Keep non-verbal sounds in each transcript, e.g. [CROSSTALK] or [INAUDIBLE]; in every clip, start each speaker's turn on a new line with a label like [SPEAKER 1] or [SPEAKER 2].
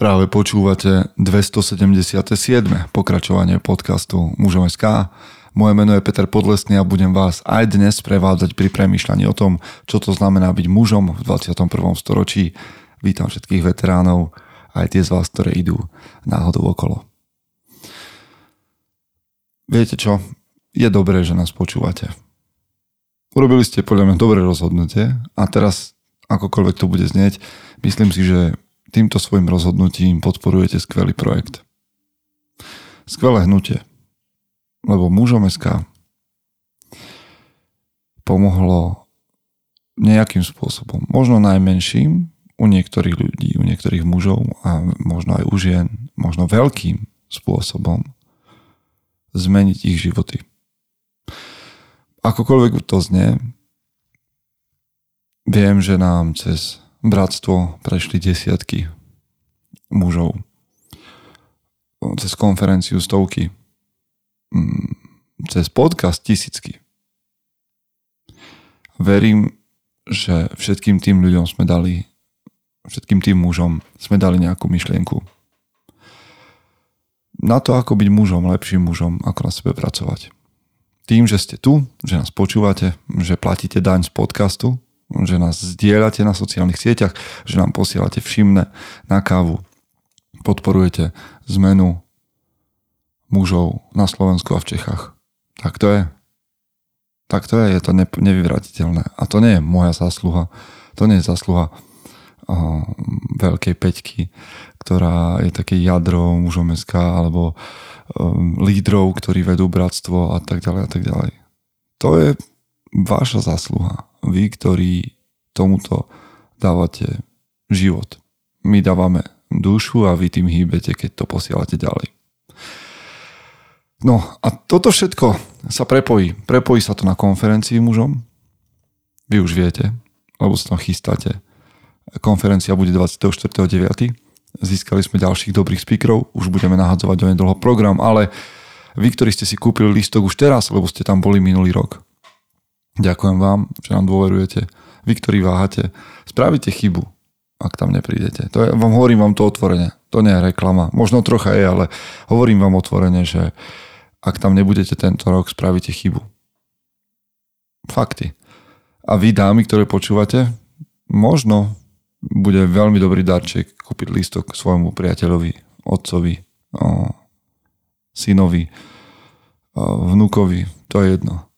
[SPEAKER 1] Práve počúvate 277. pokračovanie podcastu Mužom SK. Moje meno je Peter Podlesný a budem vás aj dnes prevádzať pri premýšľaní o tom, čo to znamená byť mužom v 21. storočí. Vítam všetkých veteránov, aj tie z vás, ktoré idú náhodou okolo. Viete čo? Je dobré, že nás počúvate. Urobili ste podľa mňa dobré rozhodnutie a teraz, akokoľvek to bude znieť, myslím si, že Týmto svojim rozhodnutím podporujete skvelý projekt. Skvelé hnutie. Lebo mužom SK pomohlo nejakým spôsobom, možno najmenším u niektorých ľudí, u niektorých mužov a možno aj u žien, možno veľkým spôsobom zmeniť ich životy. Akokoľvek to znie, viem, že nám cez bratstvo prešli desiatky mužov. Cez konferenciu stovky. Mm, cez podcast tisícky. Verím, že všetkým tým ľuďom sme dali, všetkým tým mužom sme dali nejakú myšlienku. Na to, ako byť mužom, lepším mužom, ako na sebe pracovať. Tým, že ste tu, že nás počúvate, že platíte daň z podcastu, že nás zdieľate na sociálnych sieťach, že nám posielate všimne na kávu, podporujete zmenu mužov na Slovensku a v Čechách. Tak to je. Tak to je, je to nevyvratiteľné. A to nie je moja zásluha. To nie je zásluha uh, veľkej peťky, ktorá je také jadro mužom SK, alebo um, lídrov, ktorí vedú bratstvo a tak ďalej a tak ďalej. To je vaša zásluha vy, ktorí tomuto dávate život. My dávame dušu a vy tým hýbete, keď to posielate ďalej. No a toto všetko sa prepojí. Prepojí sa to na konferencii mužom. Vy už viete, lebo sa tam chystáte. Konferencia bude 24.9. Získali sme ďalších dobrých speakerov. Už budeme nahadzovať do nedlho program, ale vy, ktorí ste si kúpili listok už teraz, lebo ste tam boli minulý rok, Ďakujem vám, že nám dôverujete. Vy, ktorí váhate, spravíte chybu, ak tam neprídete. To je, vám hovorím vám to otvorene. To nie je reklama. Možno trocha je, ale hovorím vám otvorene, že ak tam nebudete tento rok, spravíte chybu. Fakty. A vy, dámy, ktoré počúvate, možno bude veľmi dobrý darček kúpiť lístok svojmu priateľovi, otcovi, o, synovi, vnúkovi. To je jedno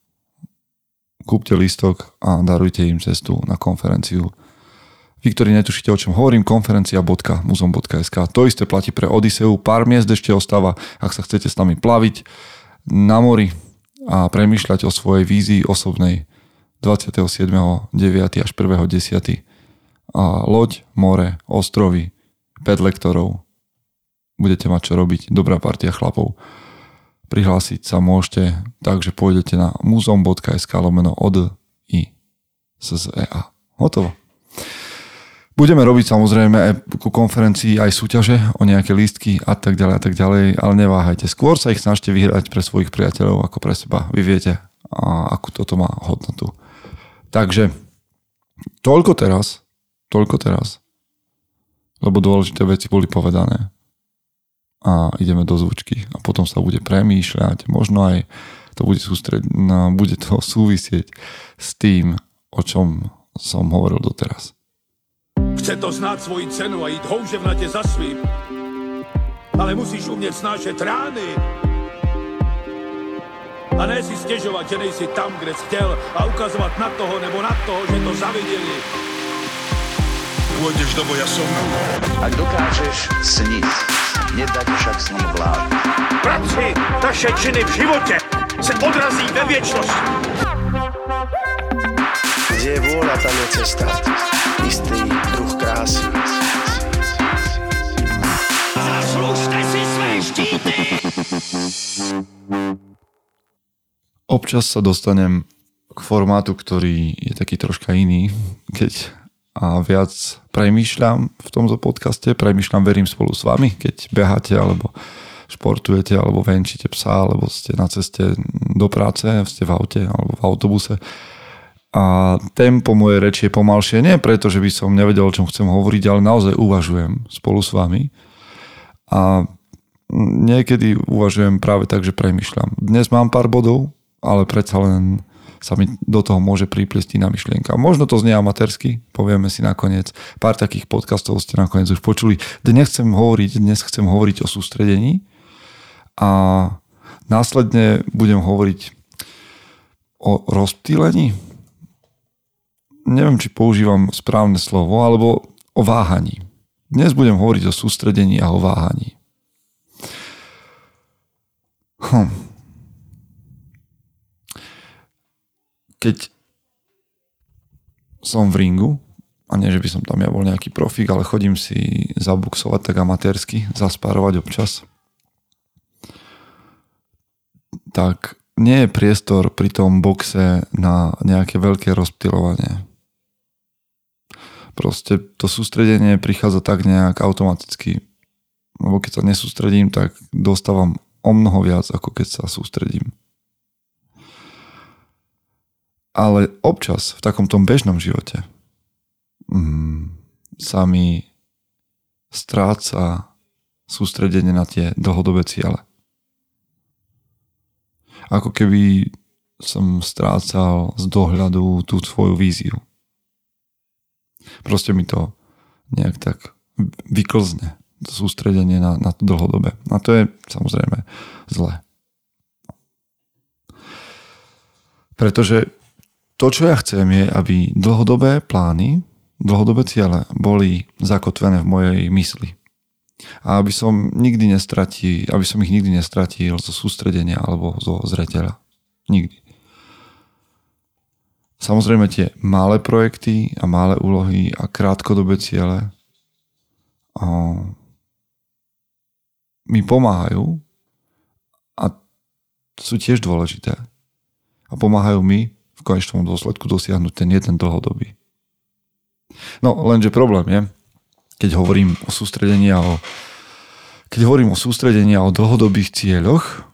[SPEAKER 1] kúpte listok a darujte im cestu na konferenciu. Vy, ktorí netušíte, o čom hovorím, konferencia.muzom.sk. To isté platí pre Odiseu. Pár miest ešte ostáva, ak sa chcete s nami plaviť na mori a premýšľať o svojej vízii osobnej 27.9. až 1.10. A loď, more, ostrovy, 5 lektorov. Budete mať čo robiť. Dobrá partia chlapov. Prihlásiť sa môžete tak, že pôjdete na muzeum.sk lomeno od i SZEA. Hotovo. Budeme robiť samozrejme aj ku konferencii aj súťaže o nejaké lístky a tak ďalej a tak ďalej, ale neváhajte. Skôr sa ich snažte vyhrať pre svojich priateľov ako pre seba. Vy viete, a akú toto má hodnotu. Takže toľko teraz, toľko teraz, lebo dôležité veci boli povedané a ideme do zvučky a potom sa bude premýšľať, možno aj to bude, sústred, no, bude to [LAUGHS] súvisieť s tým, o čom som hovoril doteraz. Chce to znáť svoji cenu a ísť houževnate za svým. Ale musíš umieť snášať rány. A ne si stiežovať, že nejsi tam, kde si chcel a ukazovať na toho nebo na toho, že to zavideli. Pôjdeš do boja som. Ak dokážeš sniť, nedať však s ním vlád. Práci, taše činy v živote se odrazí ve viečnosť. Kde je vôľa, tam je cesta. Istý druh krásy. Zaslužte si své štíty! Občas sa dostanem k formátu, ktorý je taký troška iný, keď a viac premýšľam v tomto podcaste, premýšľam, verím spolu s vami, keď beháte alebo športujete alebo venčíte psa alebo ste na ceste do práce, ste v aute alebo v autobuse. A tempo mojej reči je pomalšie, nie preto, že by som nevedel, o čom chcem hovoriť, ale naozaj uvažujem spolu s vami. A niekedy uvažujem práve tak, že premyšľam. Dnes mám pár bodov, ale predsa len sa mi do toho môže pripliesť iná myšlienka. Možno to znie amatérsky, povieme si nakoniec. Pár takých podcastov ste nakoniec už počuli. Dnes chcem hovoriť, dnes chcem hovoriť o sústredení a následne budem hovoriť o rozptýlení. Neviem, či používam správne slovo, alebo o váhaní. Dnes budem hovoriť o sústredení a o váhaní. Hm. Keď som v ringu, a nie, že by som tam ja bol nejaký profík, ale chodím si zabuxovať tak amatérsky, zaspárovať občas, tak nie je priestor pri tom boxe na nejaké veľké rozptylovanie. Proste to sústredenie prichádza tak nejak automaticky. Lebo keď sa nesústredím, tak dostávam o mnoho viac, ako keď sa sústredím. Ale občas v takom tom bežnom živote mm, sa mi stráca sústredenie na tie dlhodobé ciele. Ako keby som strácal z dohľadu tú svoju víziu. Proste mi to nejak tak vyklzne, sústredenie na, na to dlhodobé. A to je samozrejme zlé. Pretože to, čo ja chcem, je, aby dlhodobé plány, dlhodobé ciele boli zakotvené v mojej mysli. A aby som nikdy nestratil, aby som ich nikdy nestratil zo sústredenia alebo zo zreteľa. Nikdy. Samozrejme tie malé projekty a malé úlohy a krátkodobé ciele mi pomáhajú a sú tiež dôležité. A pomáhajú mi v konečnom dôsledku dosiahnuť ten jeden dlhodobý. No, lenže problém je, keď hovorím o sústredení a o keď hovorím o sústredení a o dlhodobých cieľoch,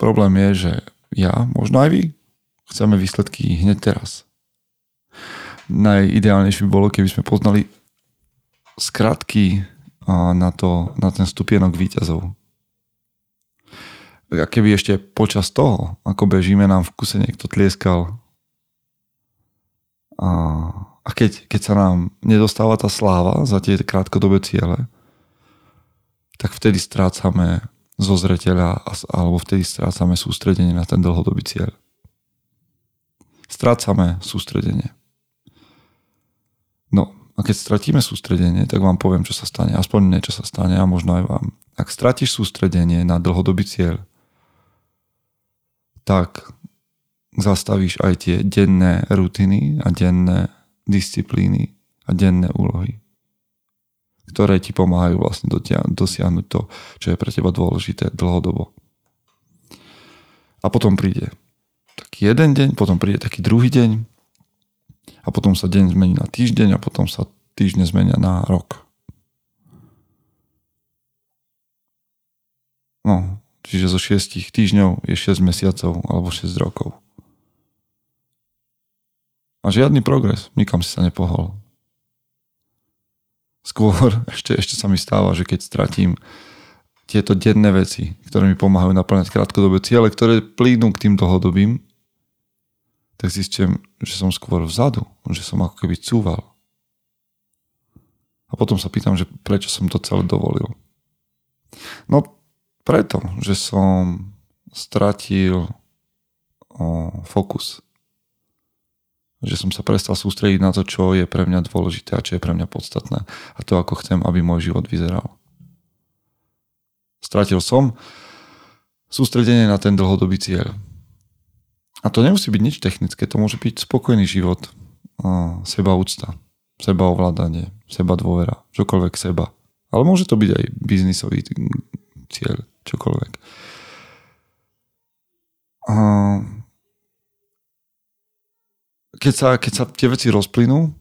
[SPEAKER 1] problém je, že ja, možno aj vy, chceme výsledky hneď teraz. Najideálnejšie by bolo, keby sme poznali skratky na, to, na ten stupienok výťazov. A keby ešte počas toho, ako bežíme, nám v kuse niekto tlieskal a, a keď, keď sa nám nedostáva tá sláva za tie krátkodobé ciele, tak vtedy strácame zo zreteľa alebo vtedy strácame sústredenie na ten dlhodobý cieľ. Strácame sústredenie. No a keď stratíme sústredenie, tak vám poviem, čo sa stane. Aspoň niečo sa stane a možno aj vám. Ak stratíš sústredenie na dlhodobý cieľ, tak zastavíš aj tie denné rutiny a denné disciplíny a denné úlohy, ktoré ti pomáhajú vlastne dosiahnuť to, čo je pre teba dôležité dlhodobo. A potom príde taký jeden deň, potom príde taký druhý deň a potom sa deň zmení na týždeň a potom sa týždne zmenia na rok. No, Čiže zo 6 týždňov je 6 mesiacov alebo 6 rokov. A žiadny progres, nikam si sa nepohol. Skôr [LAUGHS] ešte, ešte sa mi stáva, že keď stratím tieto denné veci, ktoré mi pomáhajú naplňať krátkodobé ciele, ktoré plínu k tým dlhodobým, tak zistím, že som skôr vzadu, že som ako keby cúval. A potom sa pýtam, že prečo som to celé dovolil. No preto, že som stratil fokus. Že som sa prestal sústrediť na to, čo je pre mňa dôležité a čo je pre mňa podstatné. A to, ako chcem, aby môj život vyzeral. Stratil som sústredenie na ten dlhodobý cieľ. A to nemusí byť nič technické, to môže byť spokojný život, seba úcta, seba ovládanie, seba dôvera, čokoľvek seba. Ale môže to byť aj biznisový cieľ čokoľvek. A keď sa, keď sa tie veci rozplynú,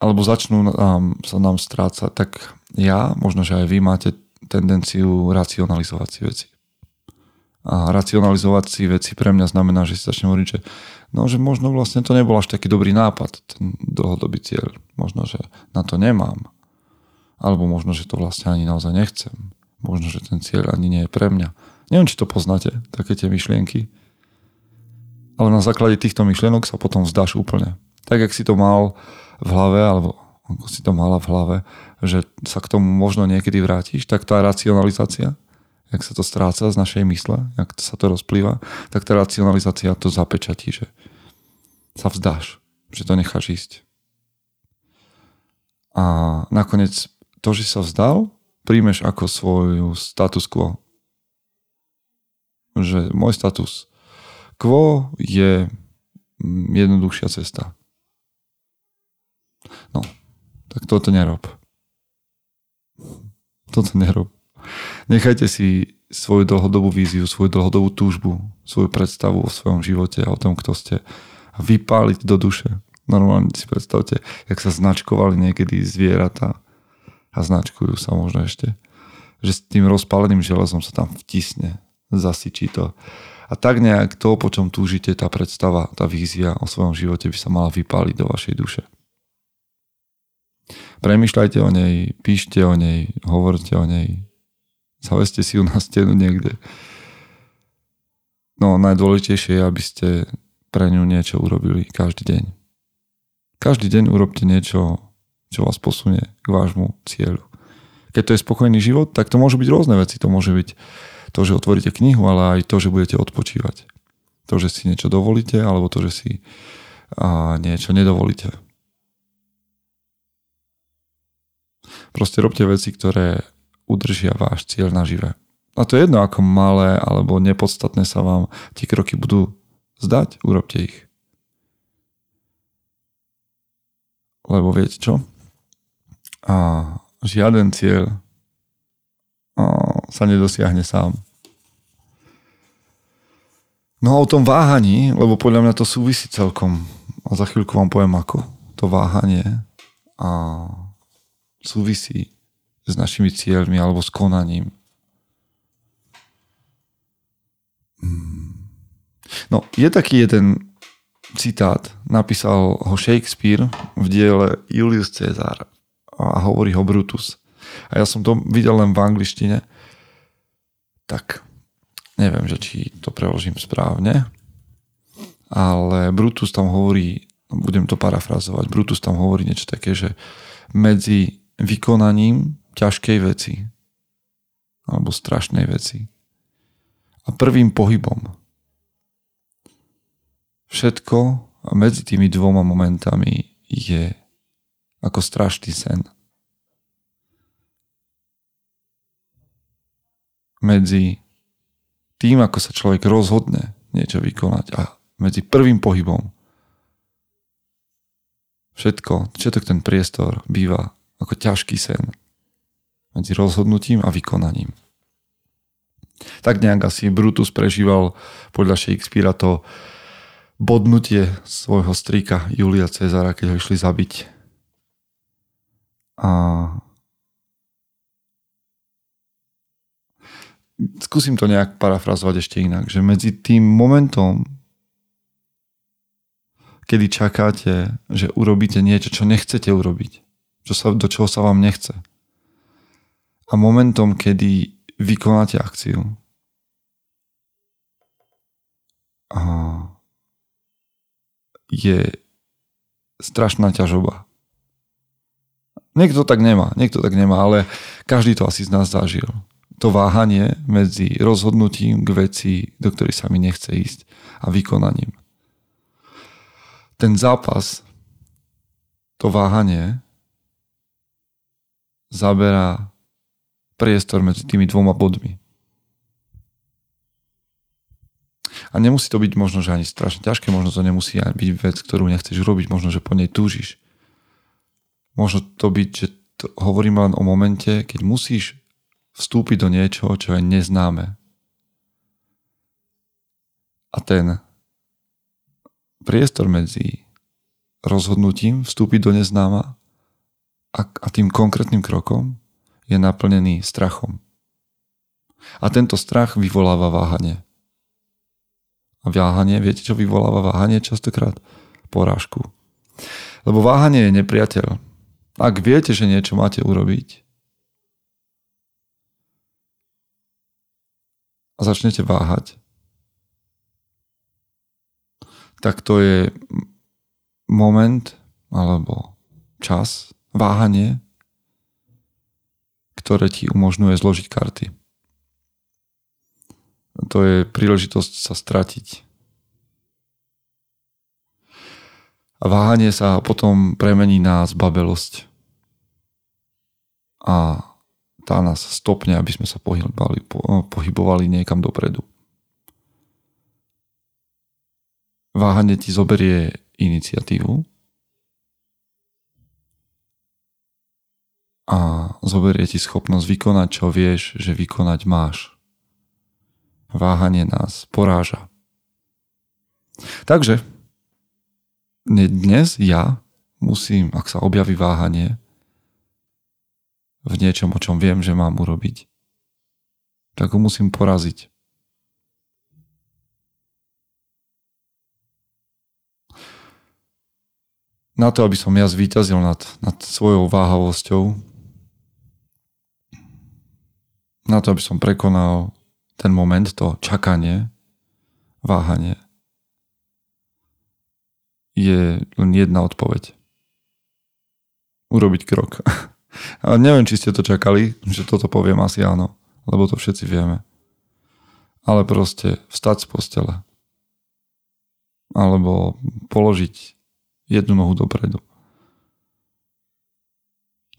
[SPEAKER 1] alebo začnú um, sa nám strácať, tak ja, možno, že aj vy máte tendenciu racionalizovať si veci. A racionalizovať si veci pre mňa znamená, že si začnem hovoriť, že, no, že možno vlastne to nebol až taký dobrý nápad, ten dlhodobý cieľ. Možno, že na to nemám Alebo možno, že to vlastne ani naozaj nechcem. Možno, že ten cieľ ani nie je pre mňa. Neviem, či to poznáte, také tie myšlienky. Ale na základe týchto myšlienok sa potom vzdáš úplne. Tak, jak si to mal v hlave, alebo ako si to mala v hlave, že sa k tomu možno niekedy vrátiš, tak tá racionalizácia, jak sa to stráca z našej mysle, jak sa to rozplýva, tak tá racionalizácia to zapečatí, že sa vzdáš, že to necháš ísť. A nakoniec to, že sa vzdal, príjmeš ako svoju status quo. Že môj status quo je jednoduchšia cesta. No, tak toto nerob. Toto nerob. Nechajte si svoju dlhodobú víziu, svoju dlhodobú túžbu, svoju predstavu o svojom živote a o tom, kto ste vypáliť do duše. Normálne si predstavte, jak sa značkovali niekedy zvieratá a značkujú sa možno ešte. Že s tým rozpáleným železom sa tam vtisne, zasyčí to. A tak nejak to, po čom túžite, tá predstava, tá vízia o svojom živote by sa mala vypáliť do vašej duše. Premýšľajte o nej, píšte o nej, hovorte o nej. Zaveste si ju na stenu niekde. No najdôležitejšie je, aby ste pre ňu niečo urobili každý deň. Každý deň urobte niečo čo vás posunie k vášmu cieľu. Keď to je spokojný život, tak to môžu byť rôzne veci. To môže byť to, že otvoríte knihu, ale aj to, že budete odpočívať. To, že si niečo dovolíte, alebo to, že si a, niečo nedovolíte. Proste robte veci, ktoré udržia váš cieľ nažive. A to je jedno, ako malé alebo nepodstatné sa vám tie kroky budú zdať, urobte ich. Lebo viete čo? A žiaden cieľ sa nedosiahne sám. No a o tom váhaní, lebo podľa mňa to súvisí celkom, a za chvíľku vám poviem ako, to váhanie a súvisí s našimi cieľmi alebo s konaním. No, je taký jeden citát, napísal ho Shakespeare v diele Julius Caesar a hovorí ho Brutus. A ja som to videl len v angličtine, tak neviem, že či to preložím správne, ale Brutus tam hovorí, budem to parafrazovať, Brutus tam hovorí niečo také, že medzi vykonaním ťažkej veci alebo strašnej veci a prvým pohybom všetko medzi tými dvoma momentami je ako strašný sen. Medzi tým, ako sa človek rozhodne niečo vykonať a medzi prvým pohybom všetko, všetok ten priestor býva ako ťažký sen medzi rozhodnutím a vykonaním. Tak nejak asi Brutus prežíval podľa Shakespearea to bodnutie svojho strýka Julia Cezara, keď ho išli zabiť a skúsim to nejak parafrazovať ešte inak, že medzi tým momentom, kedy čakáte, že urobíte niečo, čo nechcete urobiť, čo sa, do čoho sa vám nechce. A momentom, kedy vykonáte akciu. A je strašná ťažoba. Niekto tak nemá, niekto tak nemá, ale každý to asi z nás zažil. To váhanie medzi rozhodnutím k veci, do ktorej sa mi nechce ísť a vykonaním. Ten zápas, to váhanie zaberá priestor medzi tými dvoma bodmi. A nemusí to byť možno, že ani strašne ťažké, možno to nemusí byť vec, ktorú nechceš urobiť, možno, že po nej túžiš Môže to byť, že to hovorím len o momente, keď musíš vstúpiť do niečoho, čo je neznáme. A ten priestor medzi rozhodnutím vstúpiť do neznáma a, a tým konkrétnym krokom je naplnený strachom. A tento strach vyvoláva váhanie. A váhanie, viete čo vyvoláva váhanie častokrát? Porážku. Lebo váhanie je nepriateľ ak viete, že niečo máte urobiť a začnete váhať, tak to je moment alebo čas, váhanie, ktoré ti umožňuje zložiť karty. To je príležitosť sa stratiť. A váhanie sa potom premení na zbabelosť. A tá nás stopne, aby sme sa pohybovali, pohybovali niekam dopredu. Váhanie ti zoberie iniciatívu a zoberie ti schopnosť vykonať, čo vieš, že vykonať máš. Váhanie nás poráža. Takže dnes ja musím, ak sa objaví váhanie v niečom, o čom viem, že mám urobiť, tak ho musím poraziť. Na to, aby som ja zvíťazil nad, nad svojou váhavosťou, na to, aby som prekonal ten moment, to čakanie, váhanie, je len jedna odpoveď. Urobiť krok. [LAUGHS] A neviem, či ste to čakali, že toto poviem asi áno, lebo to všetci vieme. Ale proste vstať z postele. Alebo položiť jednu nohu dopredu.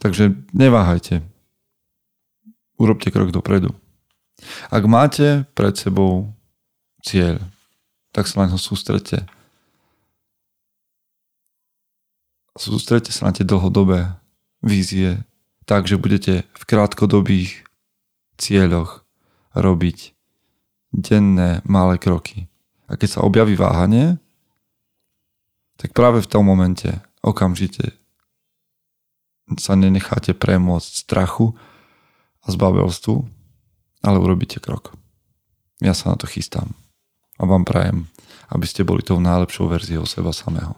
[SPEAKER 1] Takže neváhajte urobte krok dopredu. Ak máte pred sebou cieľ, tak sa len ho sústrete. Sústrete sa na tie dlhodobé vízie, tak, že budete v krátkodobých cieľoch robiť denné malé kroky. A keď sa objaví váhanie, tak práve v tom momente okamžite sa nenecháte premôcť strachu, a zbabelstvu, ale urobíte krok. Ja sa na to chystám a vám prajem, aby ste boli tou najlepšou verziou seba samého.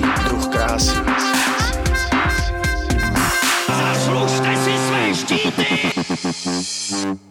[SPEAKER 2] nás. Zaslúžte si své štíty! [LAUGHS]